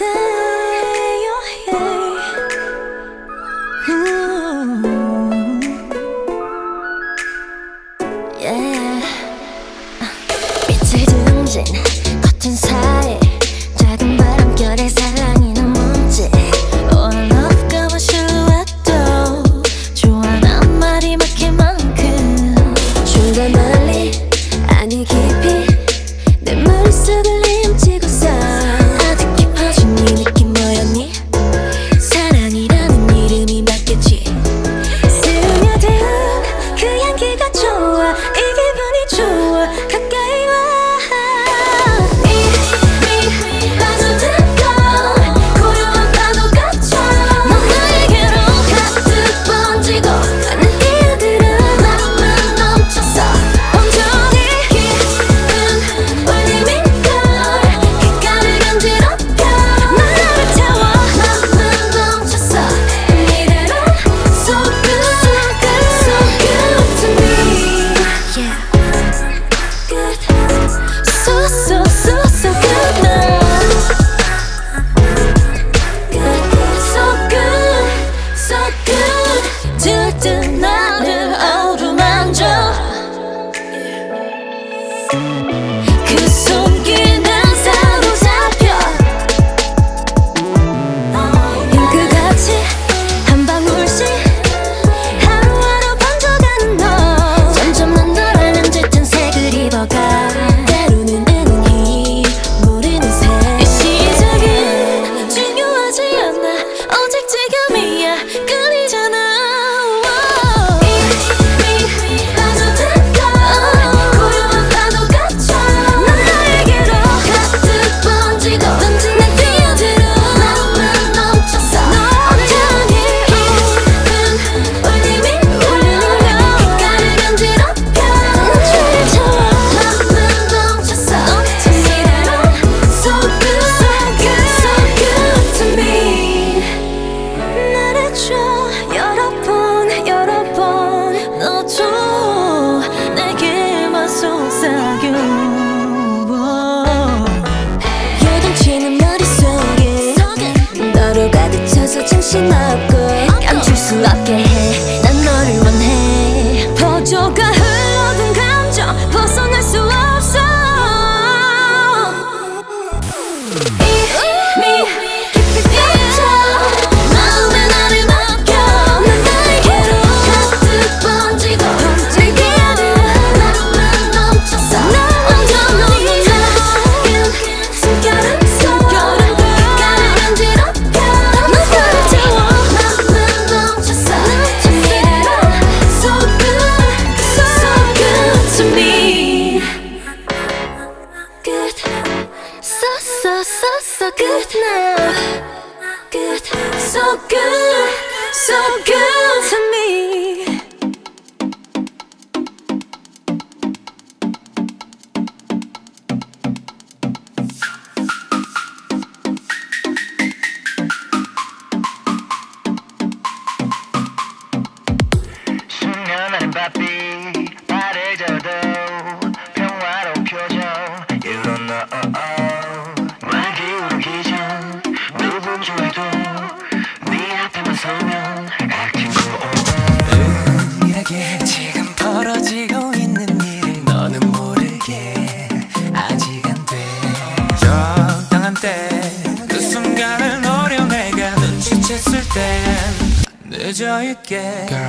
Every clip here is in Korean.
在 늦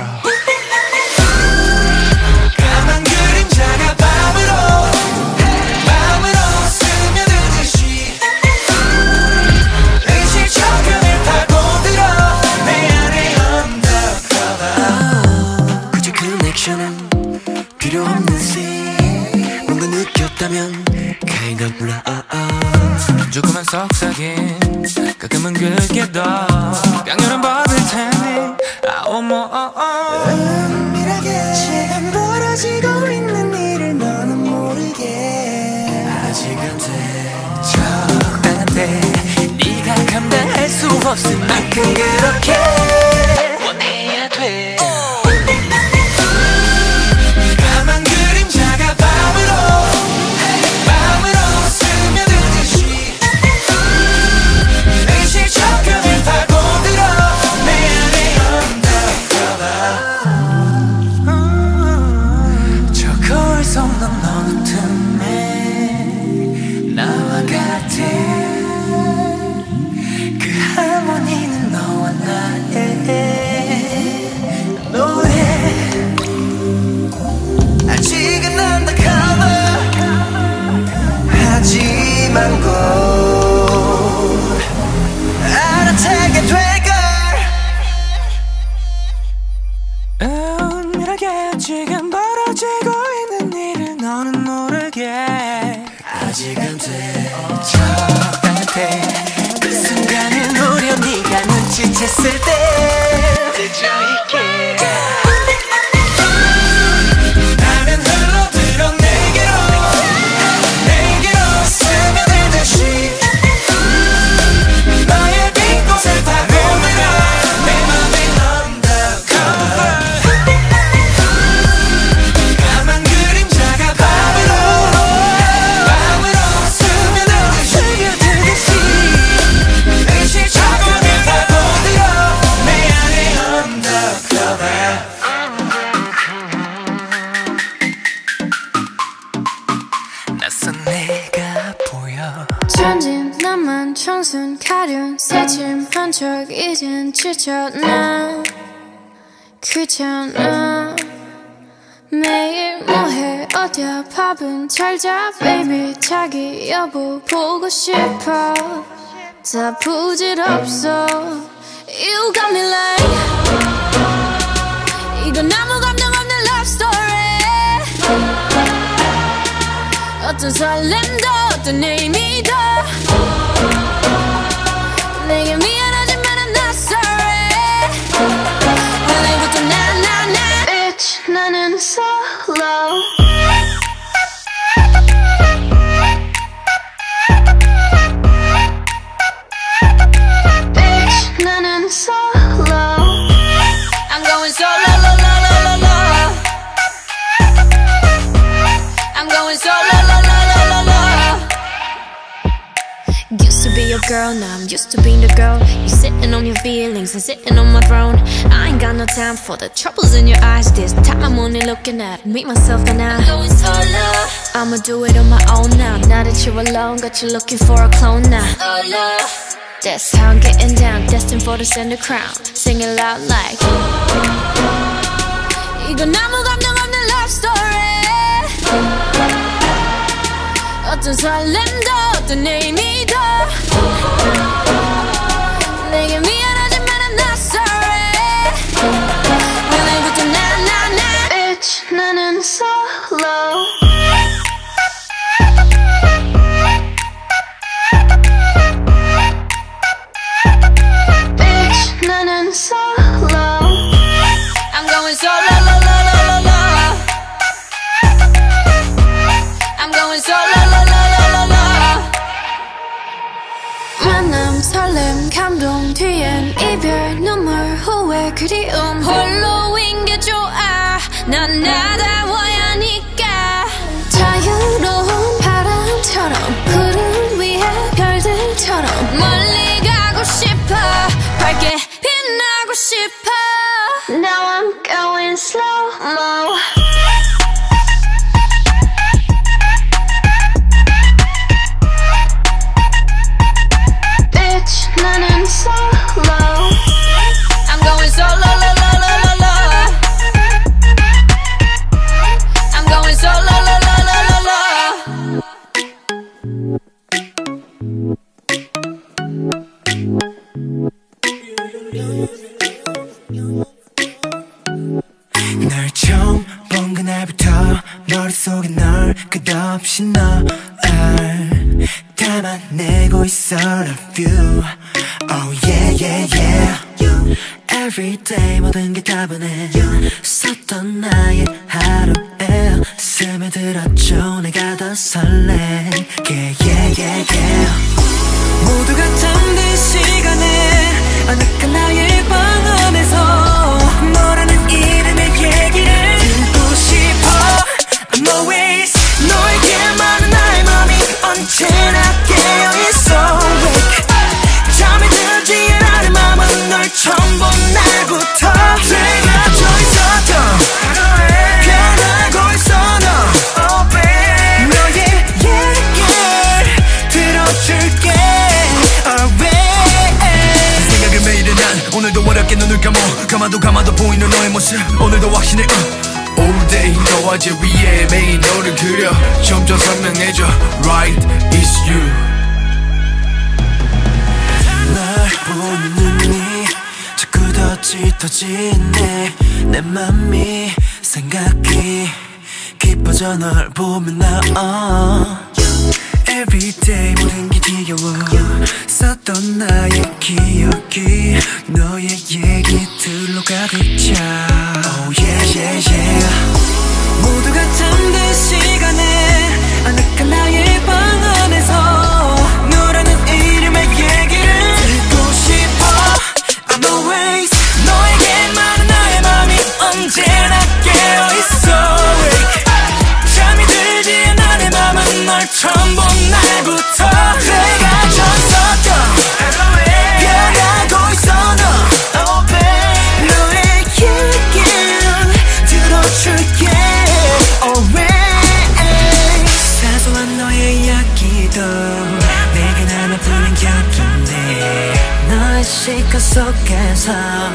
아직은 돼저 따뜻해 그 순간을 노려 네가 눈치챘을 때. 늦어 있게 밥은 잘자 baby 자기 여보 보고 싶어. 다 부질없어. You got me like 이건 아무 감정 없는 love story. 어떤 설렘도 어떤 의미도 내게 미 I'm going solo, la, la, la, la, la. Used to be your girl, now I'm used to being the girl. You sitting on your feelings and sitting on my throne. I ain't got no time for the troubles in your eyes. This time I'm only looking at me, myself, and I. I'm going solo. I'ma do it on my own now. Now that you're alone, got you looking for a clone now. Solo. That's how I'm getting down, destined for the center crown. Sing it loud like. 이건 아무 감정 없는 love story. 어떤 설렘도 어떤 의미도 내게 감동 뒤엔 이별, 눈물, 후회, 그리움. 홀로인 게 좋아. 난 나다워야 하니까. 자유로운 바람처럼 구름 위에 별들처럼 멀리 가고 싶어. 밝게 빛나고 싶어. Now I'm going slow-mo 머릿속에 널 끝없이 너를 담아내고 있어. Love you. Oh yeah yeah yeah. Every day 모든 게 다분해 섰던 나의 하루에 스며들었죠. 내가 더 설레. Yeah yeah yeah yeah. 모두가 잠든 시간에 어느덧 나의 방음 아마도 감아도 보이는 너의 모습. 오늘도 확신해 uh. All day 너와 제 위에 매일 너를 그려. 점점 선명해져. Right is you. 날 보는 이 자꾸 더 짙어지네. 내 맘이 생각이 깊어져 널 보면 나 uh. Everyday 모든 게 지겨워 썼던 나의 기억이 너의 얘기들로 가득 차 Oh yeah yeah yeah. 모두가 잠든 시간에 아늑한 나의 방 안에서 time.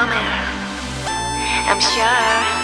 I'm sure.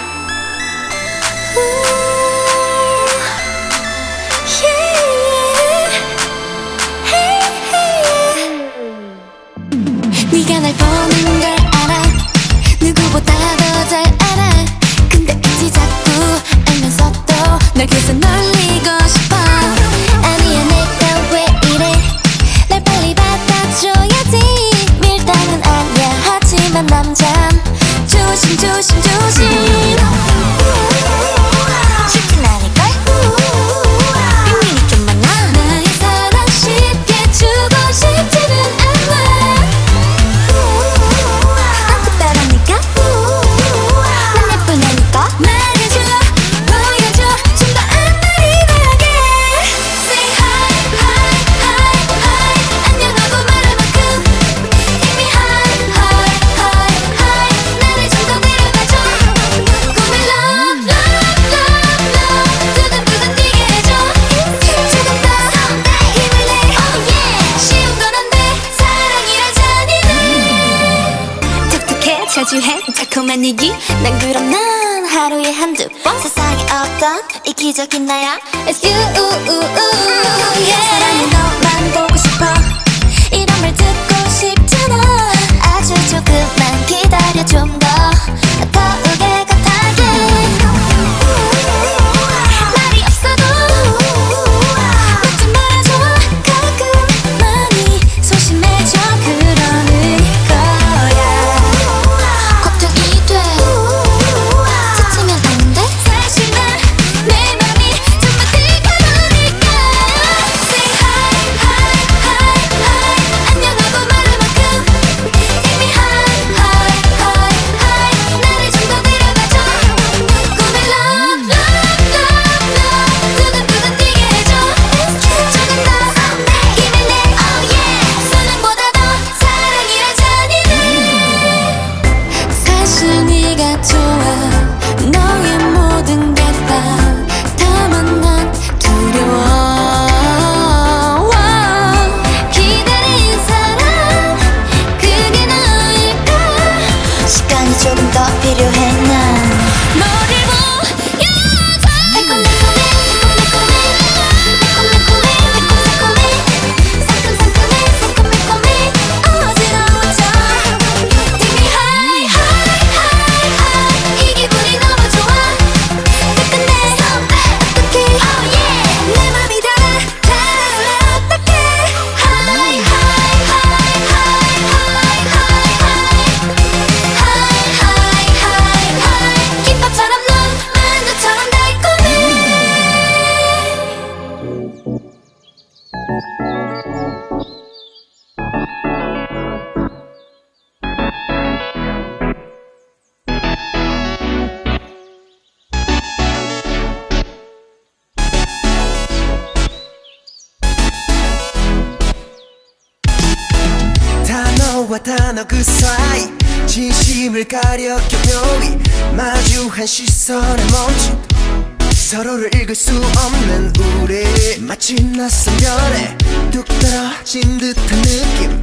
읽을 수 없는 우리 마치 낯선 별에 뚝 떨어진 듯한 느낌.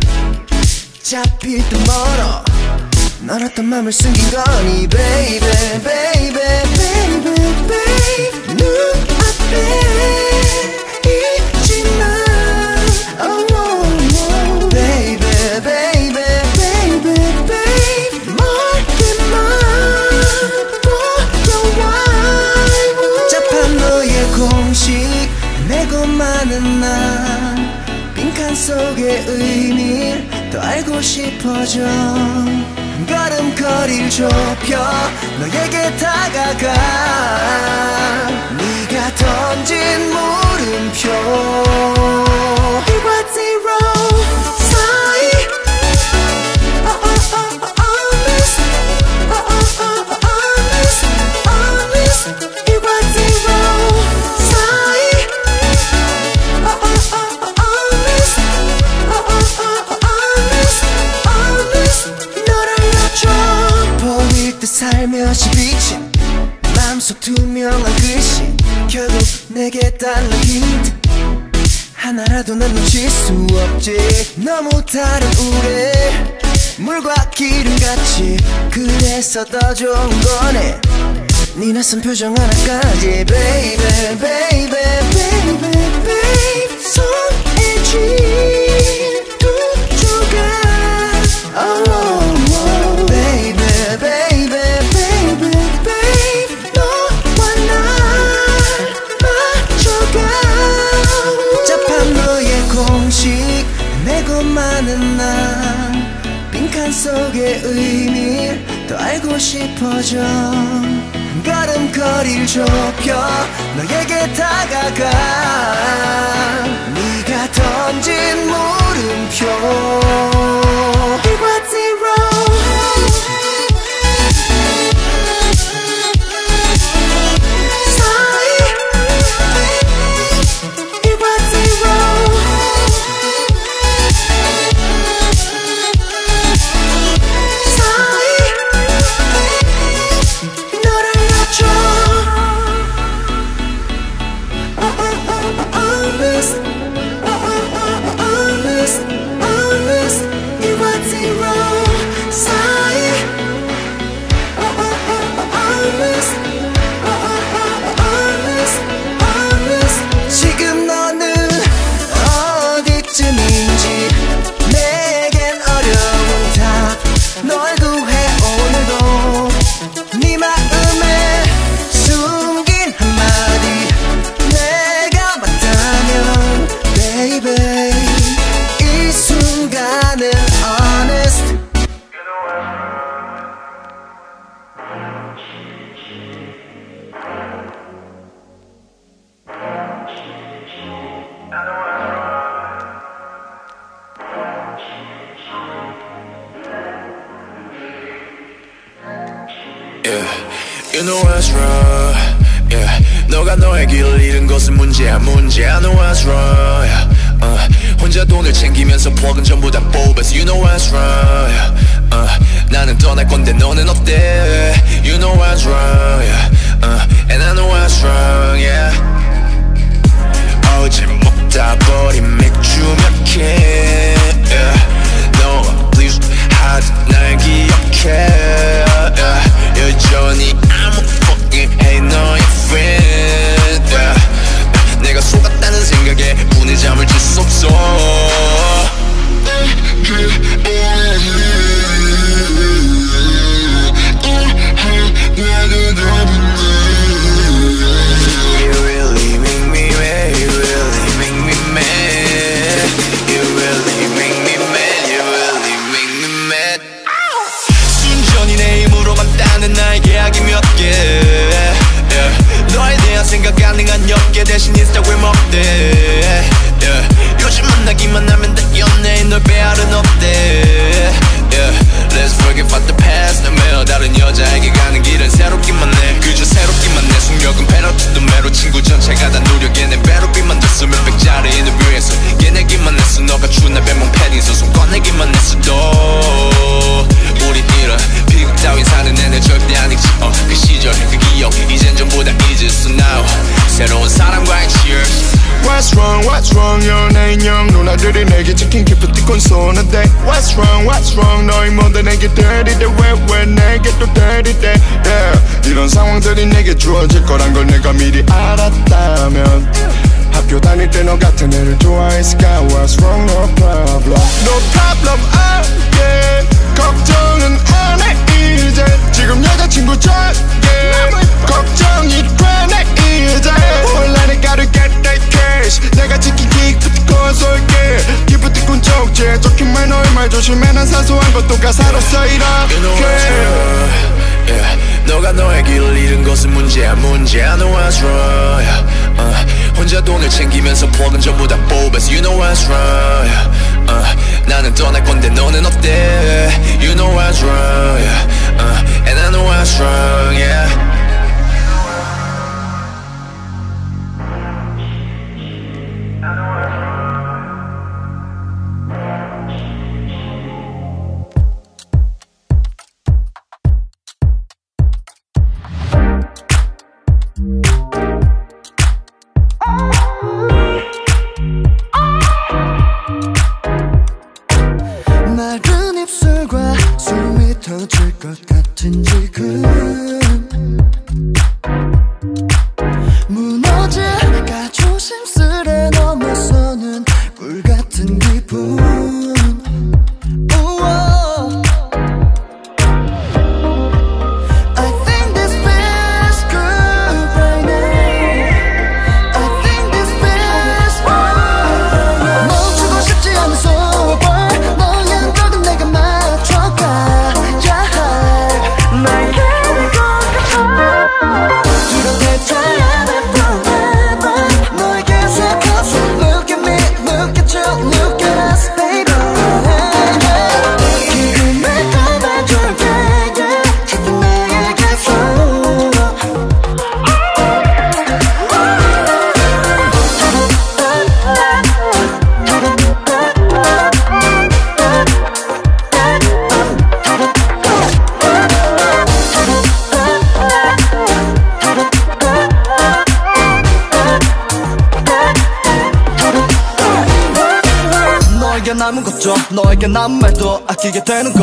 듯 멀어 넌 어떤 맘을 숨긴 거니 baby baby baby baby. 눈앞에 의미를 더 알고 싶어져. 한 걸음 거리를 좁혀 너에게 다가가. 네가 던진 물음표 너무 다른 우리. 물과 기름 같이 그래서 더 좋은 거네. 네 낯선 표정 하나까지 baby baby baby baby 손에 쥔 싶어져. 한 걸음 거리를 좁혀 너에게 다가가. 네가 던진 물음표 문제야, 문제야. know what's wrong. Yeah, uh, 혼자 돈을 챙기면서 폭은 전부 다 뽑았어. You know what's wrong. Yeah, uh, 나는 떠날 건데 너는 어때? You know what's wrong. Yeah, uh, and I know what's wrong. Yeah. 어제 먹다 버린 맥주 몇 캔. Yeah, no, please 하지 날 기억해. Yeah, 여전히 I'm a fucking hey 너의 friend. 생각에 분의 잠을 질수 없어. 너에 대한 생각 가능한 몇개 대신 인스타그램 요즘 만나기만 하면 다 연예인 널 배알은 없대. Yeah. Let's forget about the past. 난 매일 다른 여자에게 가는 길은 새롭기만 해. 그저 새롭기만 해. 숙력은 패러트도 매로 친구 또 dirty day yeah. 이런 상황들이 내게 주어질 거란 걸 내가 미리 알았다면. 학교 다닐 때 너 같은 애를 좋아했을까 What's wrong no problem. No problem I'm yeah. 걱정은 안 해 이제. 지금 여자친구 찾게 걱정이 되네 이제. 원래는 가르게 cash 내가 지킨 기 기프티콘 쏠게 기프티콘 적재 적힌 말 너의 말 조심해 난 사소한 것도 가사로 써이렇게 yeah. 너가 너의 길을 잃은 것은 문제야 문제야 No what's wrong yeah. uh, 혼자 돈을 챙기면서 퍽은 전부 다 뽑아서 You know what's wrong yeah. uh, 나는 떠날 건데 너는 어때 You know what's wrong yeah. uh, And I know what's wrong yeah. voltando com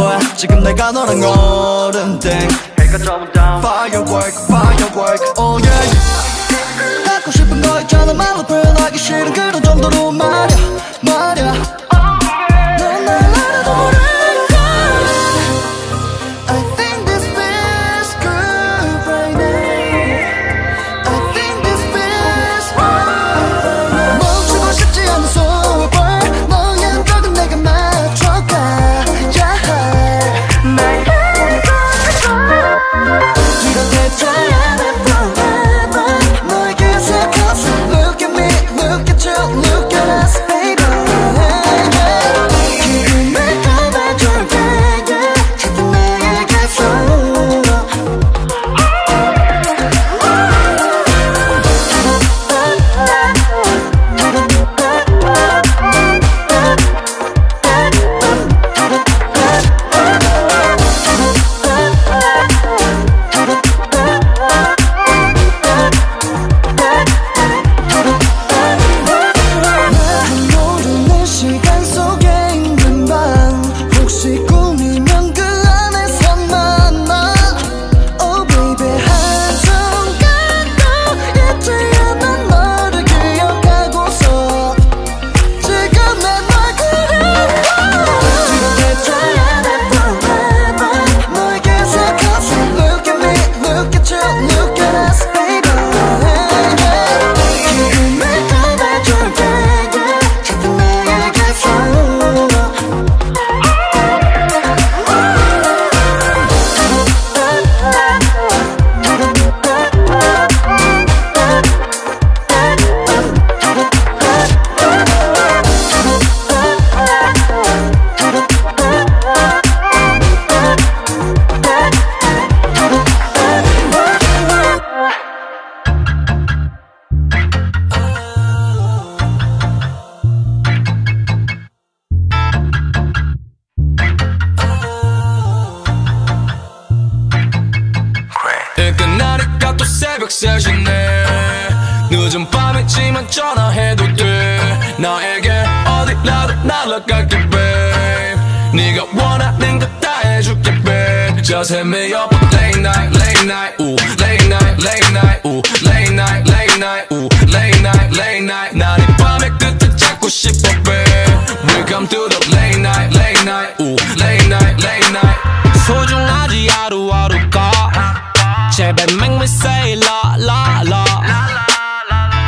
제발 make me say la la la.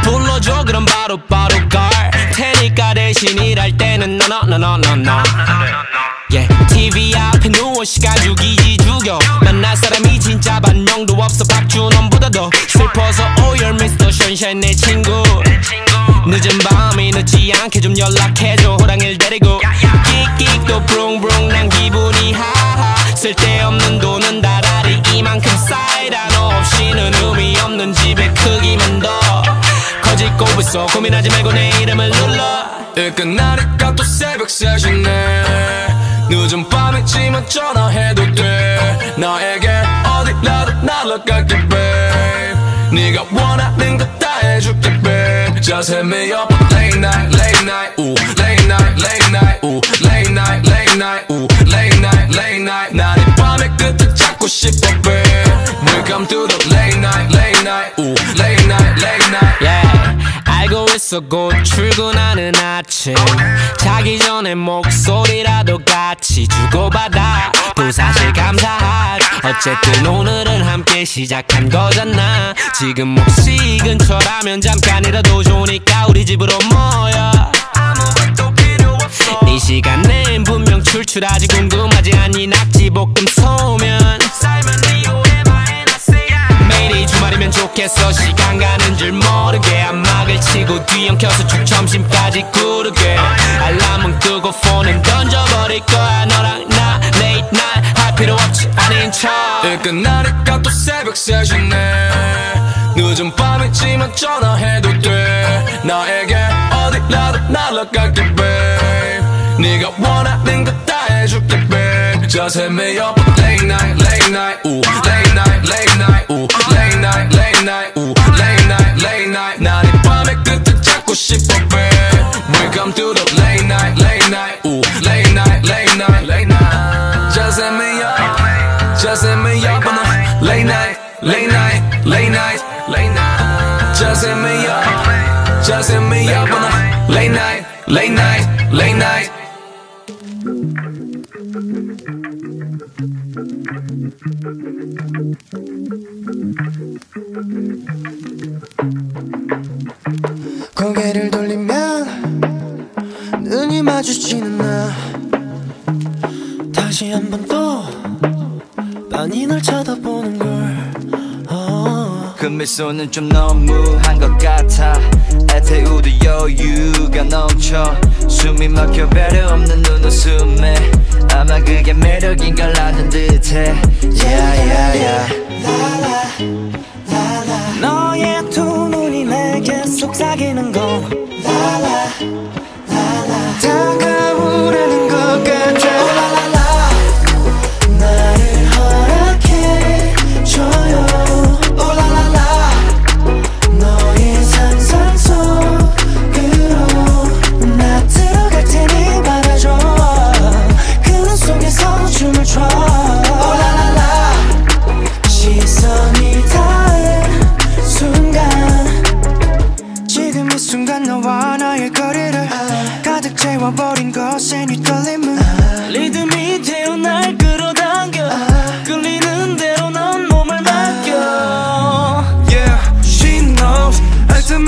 불러줘 그럼 바로 바로 갈 테니까 대신 일할 때는 no no no no no yeah, TV 앞에 누워 시간 죽이지 죽여 만날 사람이 진짜 반 명도 없어. 박준원보다 더 슬퍼서 oh you're Mr. Sunshine 내 친구. 늦은 밤이 늦지 않게 좀 연락해줘. 호랑이를 데리고 써 고민하지 말고 내 이름을 눌러 일 끝 나니까 또 새벽 3시네 늦은 밤이지만 전화해도 돼 나에게 어디라도 날아갈게 babe 네가 원하는 거 다 해줄게 babe Just hit me up late night late night 우 late night late night 우 late night late night 우 late night late night 난이 밤의 끝을 찾고 싶어 babe Welcome to the late night late night 우 late night late night 있어 곧 출근하는 아침. 자기 전에 목소리라도 같이 주고받아. 또 사실 감사하지 어쨌든 오늘은 함께 시작한 거잖아. 지금 몫이 근처라면 잠깐이라도 좋으니까 우리 집으로 모여. 이 시간엔 분명 출출하지 궁금하지 않니? 낙지볶음 소면. 삶은 이 주말이면 좋겠어. 시간 가는 줄 모르게 안막을 치고 뒤엉켜서 쭉 점심까지 구르게. 알람은 끄고 폰은 던져버릴 거야. 너랑 나 late night 할 필요 없지 않은 척일 끝나니까 또 새벽 3시네. 늦은 밤이지만 전화해도 돼. 나에게 어디라도 날아갈게 babe 네가 원하는 거 다 해줄게 babe. Just hit me up late night late night 우 late night late night 우 late night late night 우 late night late night 난이 밤의 끝을 찾고 싶어 babe Welcome to the late night late night 우 late night late night late night Just hit me up Just hit me up on the late night late night late night late night Just hit me up Just hit me up on the late night late night late night 고개를 돌리면 눈이 마주치는 나 다시 한 번또 빤히 널 쳐다보는 걸 어. 그 미소는 좀 너무한 것 같아. 애태우도 여유가 넘쳐. 숨이 막혀 배려 없는 눈웃음에 아마 그게 매력인 걸 아는 듯해. Yeah, yeah. 너의 두 눈이 내게 속삭이는 거. 다가오라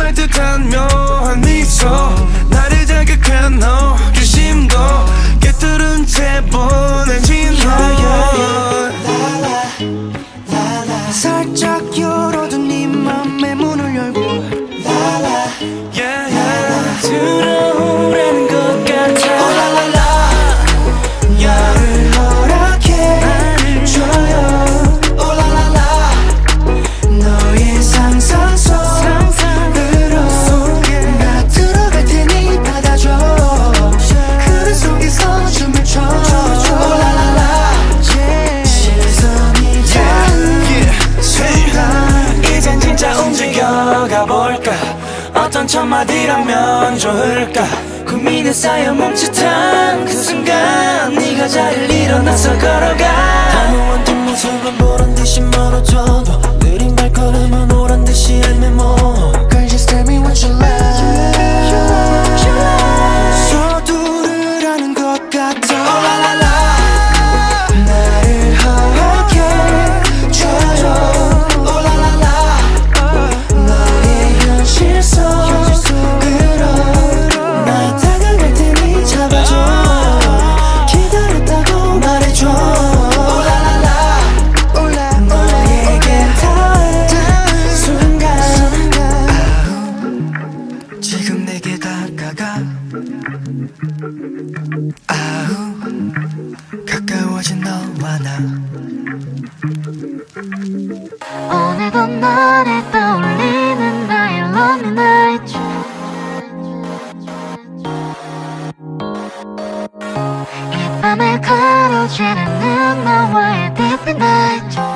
말 듯한 묘한 미소. 나를 자극한 너 걸까? 고민에 쌓여 멈칫한 그 순간 네가 잘 일어나서 걸어가. 단호한 뒷모습은 보란 듯이 멀어져도 느린 발걸음은 오란 듯이 애매모 뭐. Girl just tell me what you like. 날 걸어주는 나와의 d e a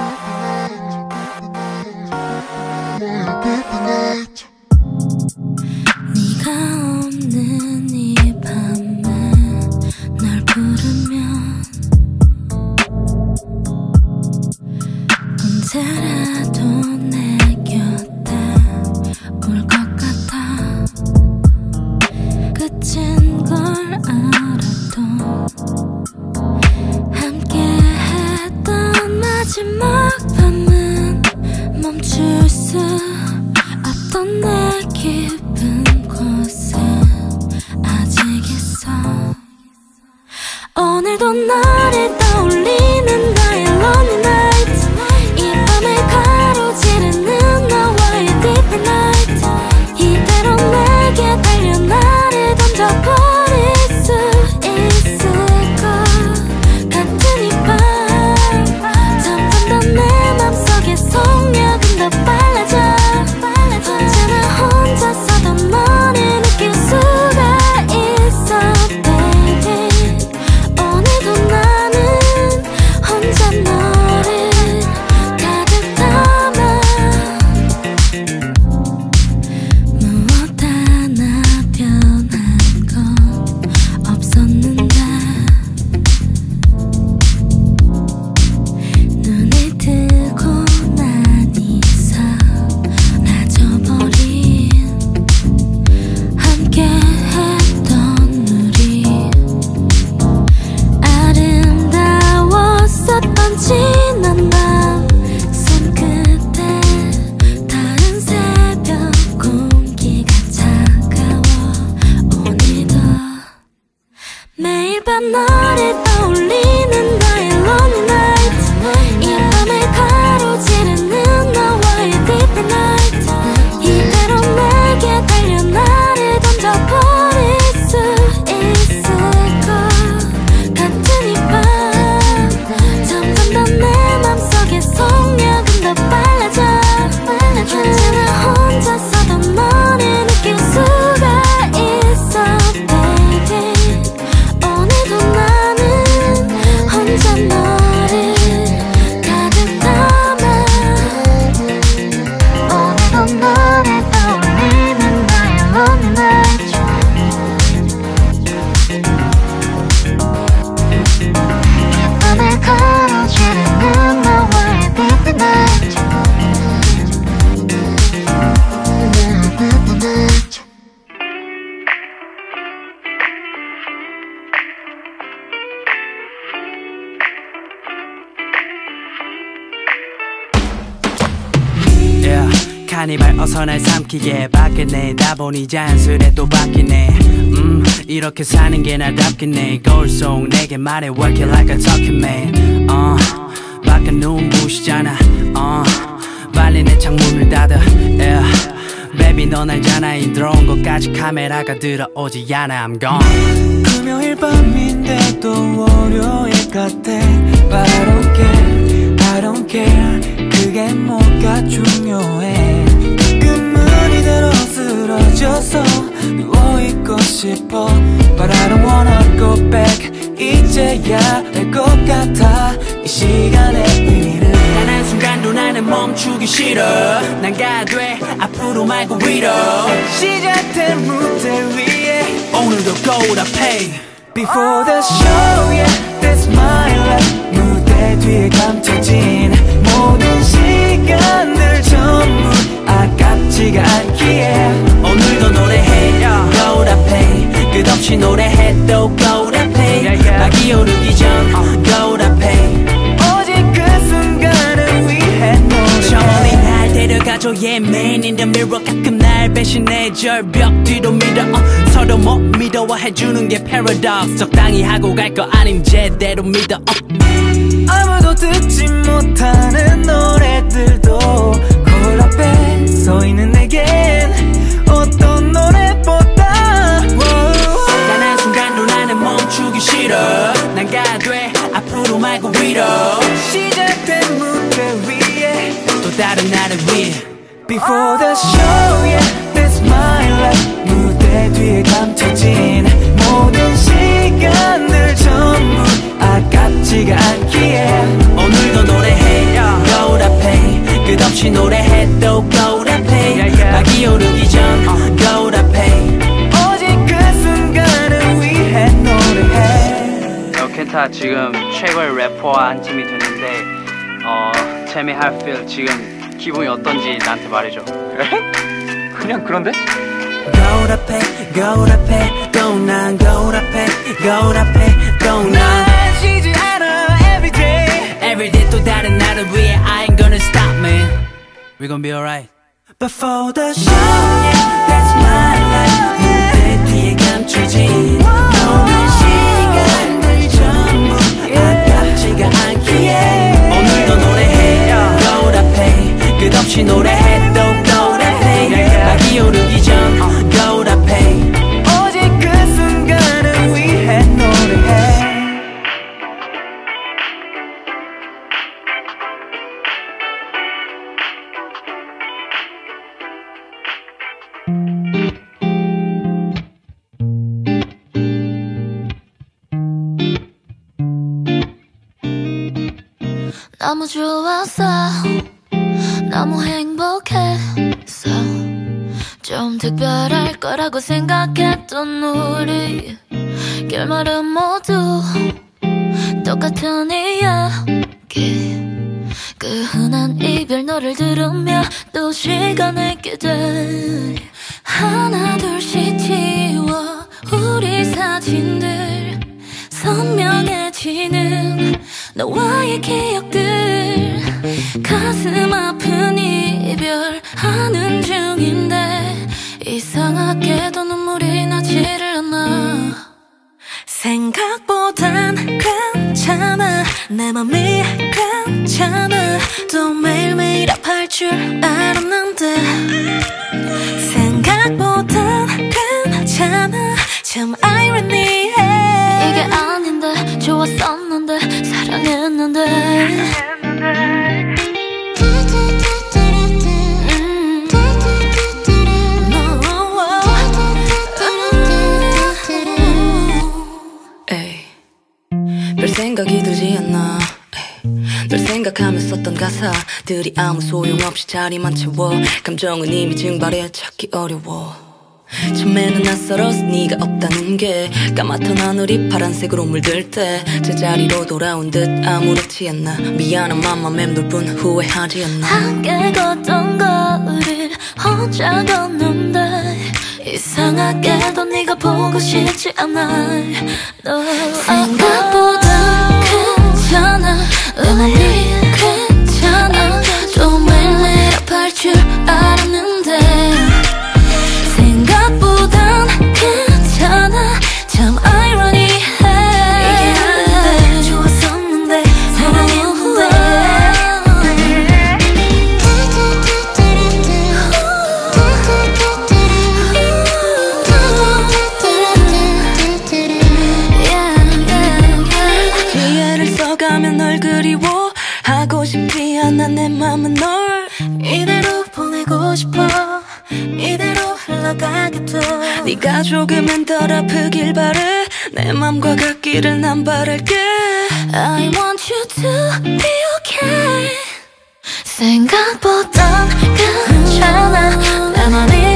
혼이 잔술에 또 바뀌네. 음 이렇게 사는 게 나답겠네. 거울 속 내게 말해 work it like a talking man. Uh, 밖에 눈부시잖아. 어 uh, 빨리 내 창문을 닫아. Yeah. baby 넌 알잖아. 이 들어온 것까지 카메라가 들어오지 않아. I'm gone. 금요일 밤인데 또 월요일 같아. But I don't care, I don't care. 그게 뭐가 중요해? 끝물이 들어 쓰러져서 누워있고 싶어. But I don't wanna go back. 이제야 알 것 같아. 이 시간의 의미를. 단 한 순간도 나는 멈추기 싫어. 난 가돼. 앞으로 말고 위로. 시작된 무대 위에 오늘도 go to pay Before the show yeah that's my life. 무대 뒤에 감춰진 모든 시간들 전부. 아깝지가 않기에 오늘도 노래해 고답해 끝없이 노래해 또 고답해 막 기어르기 전 고답해 오직 그 순간을 위해 노래해 날 데려가줘 yeah man. In the mirror 가끔 날 배신해 절벽 뒤로 밀어. 어, 서로 못 믿어해주는 게 paradox. 적당히 하고 갈 거 아님 제대로 믿어. 어. 아무도 듣지 못하는 노래들도 거울 앞에 서 있는 내겐 어떤 노래보다. 단 한 순간도 나는 멈추기 싫어. 난 가야 돼 앞으로 말고 위로. 시작된 무대 위에 또 다른 나를 위해. Before the show, yeah, that's my life. 무대 뒤에 감춰진 모든 시간들 전부 아깝지가 않기에. 오늘도 노래해 고답해 끝없이 노래해 또 고답해 막 기어르기 전 고답해 오직 그 순간을 위해 노래해. 어, 켄타 지금 최고의 래퍼와 한 팀이 됐는데 어, me you feel 지금 기분이 어떤지 나한테 말해줘. 그래? 그냥 그런데? 고답해 고답해 또난 고답해 고답해 또난. 날 쉬지 않아 everyday Everyday 또 다른 나를 위해 I ain't gonna stop man We gon' be alright Before the show, yeah, that's my life 너무 좋았어 너무 행복했어 좀 특별할 거라고 생각했던 우리 결말은 모두 똑같은 이야기. 그 흔한 이별 노래를 들으며 또 시간을 깨돼 하나 둘씩 지워 우리 사진들 선명해지는 너와의 기억들 가슴 아픈 이별하는 중인데 이상하게도 눈물이 나지를 않아. 생각보단 괜찮아. 내 맘이 괜찮아. 또 매일매일 아파할 줄 알았는데. 생각보단 괜찮아. 참 아이러니해. 이게 아닌데 좋았었는데 했는데. 음. 별 생각이 들지 않나. 널 생각하며 썼던 가사들이 아무 소용없이 자리만 채워. 감정은 이미 증발해 찾기 어려워 처음에는 낯설어서 네가 없다는 게 까맣던 하늘이 파란색으로 물들 때 제자리로 돌아온 듯 아무렇지 않나. 미안한 맘만 맴돌 뿐 후회하지 않나. 함께 걷던 거리를 혼자 걷는데 이상하게도 네가 보고 싶지 않아. 너 생각보다 괜찮아. 내 맘이 괜찮아. 또 매일매일 아파할 줄 알았는데 조금은 덜 아프길 바래. 내 맘과 같기를 난 바랄게. I want you to be okay. 생각보단 괜찮아. 내 심장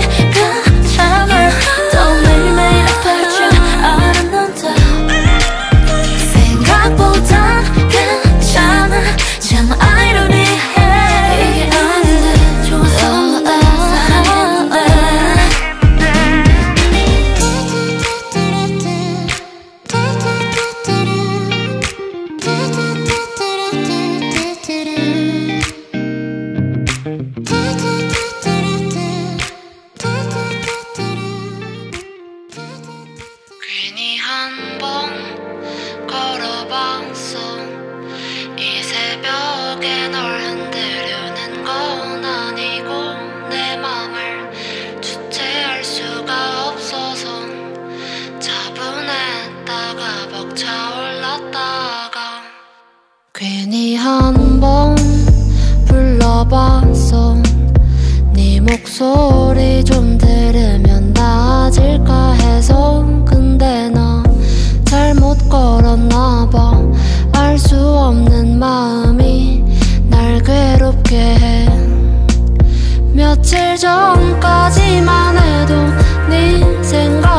한번 걸어봤어 이 새벽에 널 흔들려는 건 아니고 내 맘을 주체할 수가 없어서 차분했다가 벅차올랐다가 괜히 한번 불러봤어. 네 목소리 좀 수 없는 마음이 날 괴롭게 해. 며칠 전까지만 해도 네 생각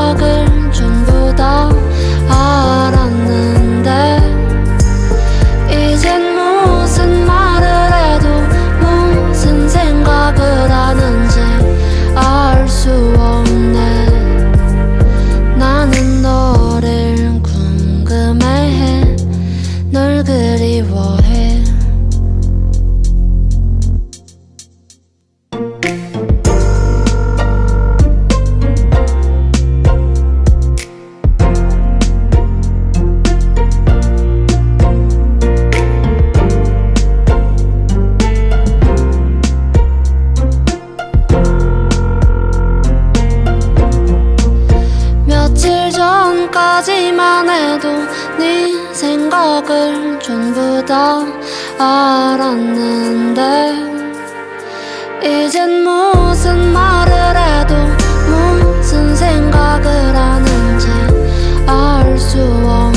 속을 전부 다 알았는데 이젠 무슨 말을 해도 무슨 생각을 하는지 알 수 없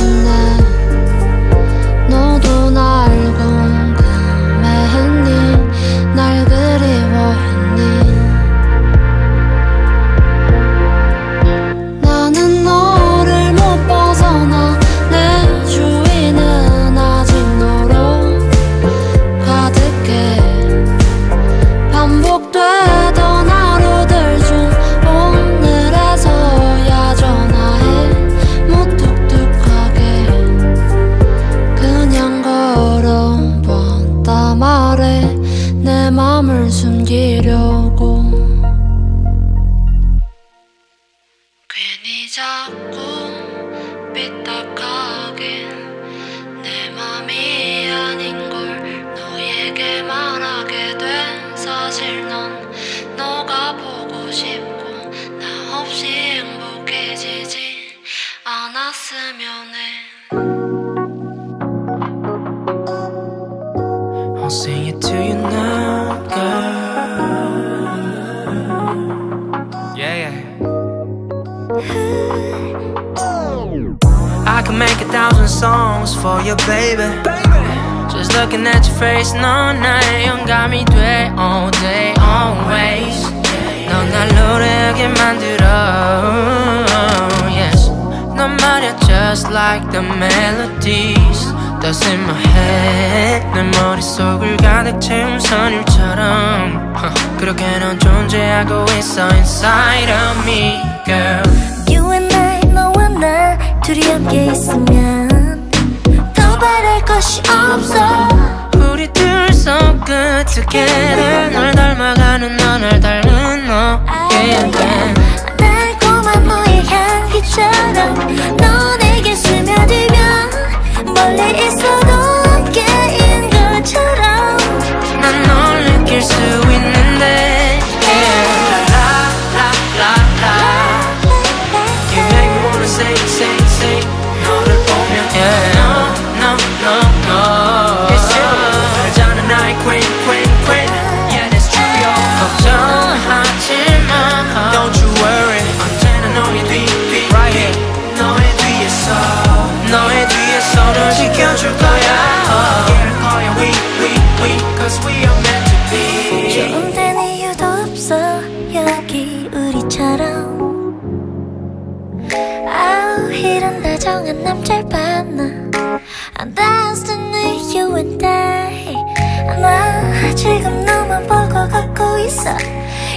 slowly, slowly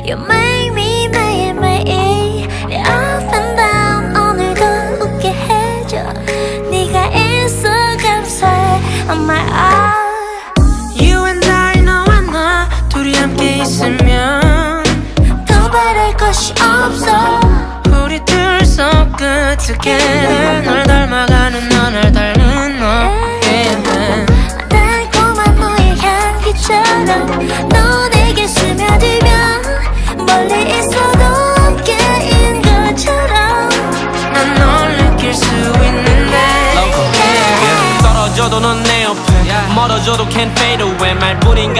也没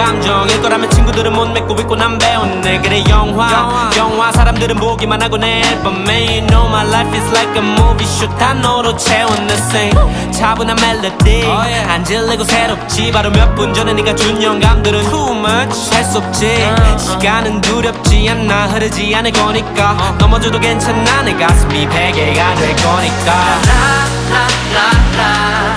감정일 거라면 친구들은 못 맺고 있고 난 배웠네 그래 영화. 영화. 사람들은 보기만 하고 내 앨범에 You know my life is like a movie shoot. 다 너로 채운 내 생. 차분한 멜로디. Oh, 안 질리고 새롭지. 바로 몇 분 전에 네가 준 영감들은 too much. 할 수 없지. Uh-huh. 시간은 두렵지 않나 흐르지 않을 거니까. Uh-huh. 넘어져도 괜찮아. 내 가슴이 베개가 될 거니까. 라 라, 라, 라.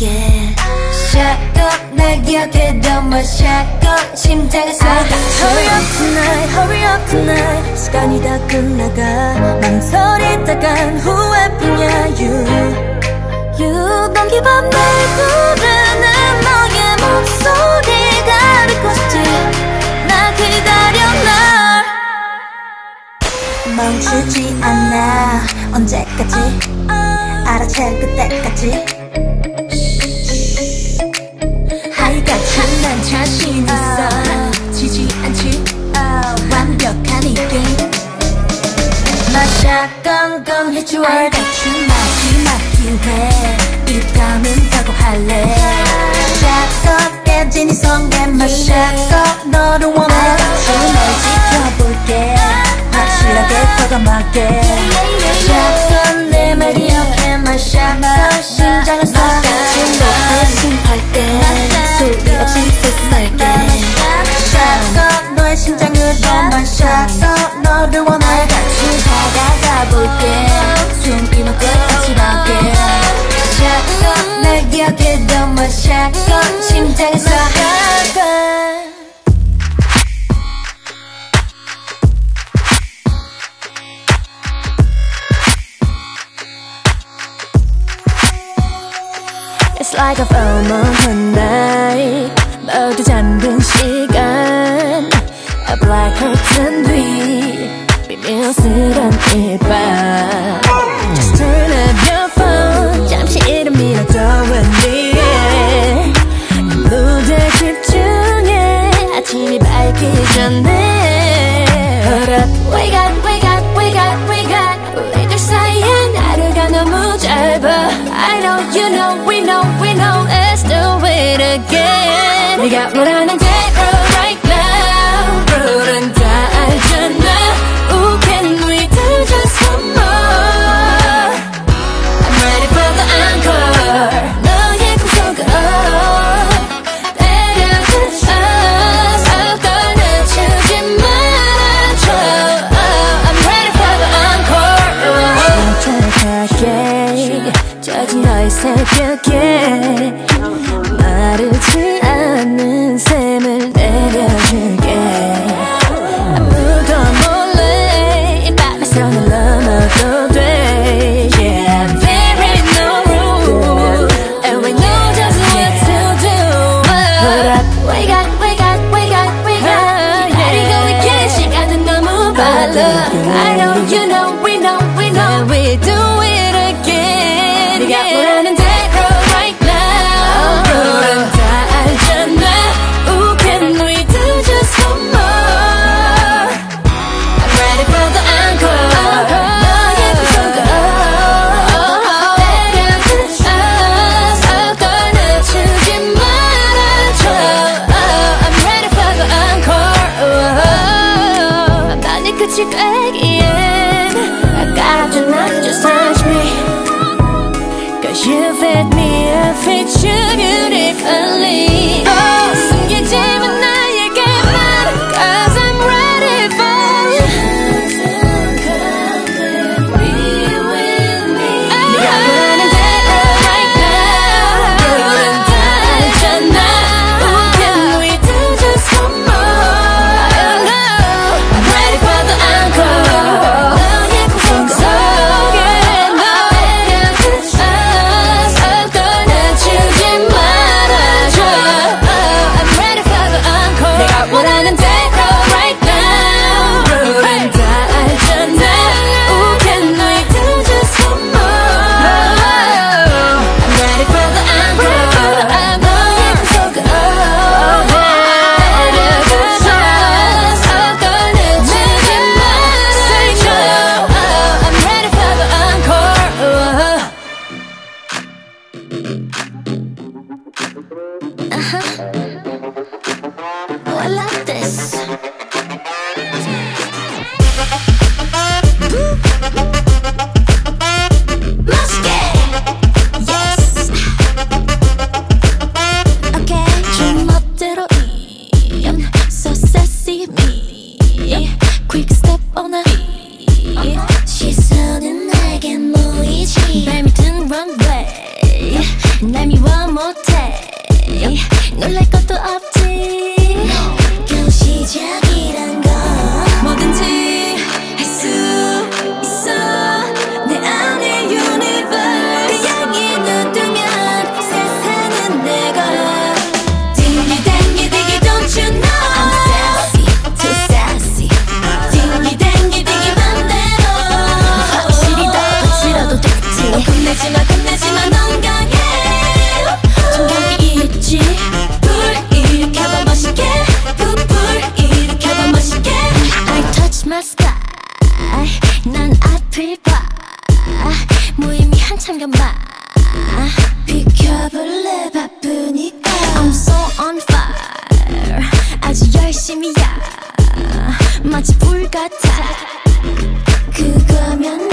아찔하게 샷건 날 기억해 너만 샷건 심장에서 Hurry up tonight, hurry up tonight. 시간이 다 끝나가. 망설이다간 후회뿐이야 You. You 넘기밤 날 부르는 너의 목소리가 싶지 나 기다려 널. 멈추지 않아. 언제까지? 알아챌 그때까지 You 난 자신 있어. 지지 않지? 완벽한 이 게임 마샷건 해줘 I got you 마지막 기회. 이 밤은 각오할래. 샷건 깨진 이 성에 마샷건 너를 원해 you 널 지켜볼게. 확실하게 과감하게. 샷건 내말 기억해 마샷건 심장을 쏴 심할 때 소리 없이 세상살게. 샷건 너의 심장으로만 샷건 너를 원해. 같이 다가가 볼게. 숨이 막 끝까지 나게. 샷건 날 기억해. 너만 샷건. 심장에서 샷 It's like a full moon tonight 모두 잠든 시간 A black curtain 뒤 비밀스런 이밤 Just turn up your phone 잠시 이름 밀어둬은 뒤에 무대 집중해 아침이 밝기 전에 Hold up We got, we got, we got, we got 우리들 사이엔 하루가 너무 짧아 I know, you know, we know, we know Let's do it again 네가 원하는 무의미 한참 견마 비켜볼래? 바쁘니까. I'm so on fire. 아주 열심이야. 마치 불 같아. 그거면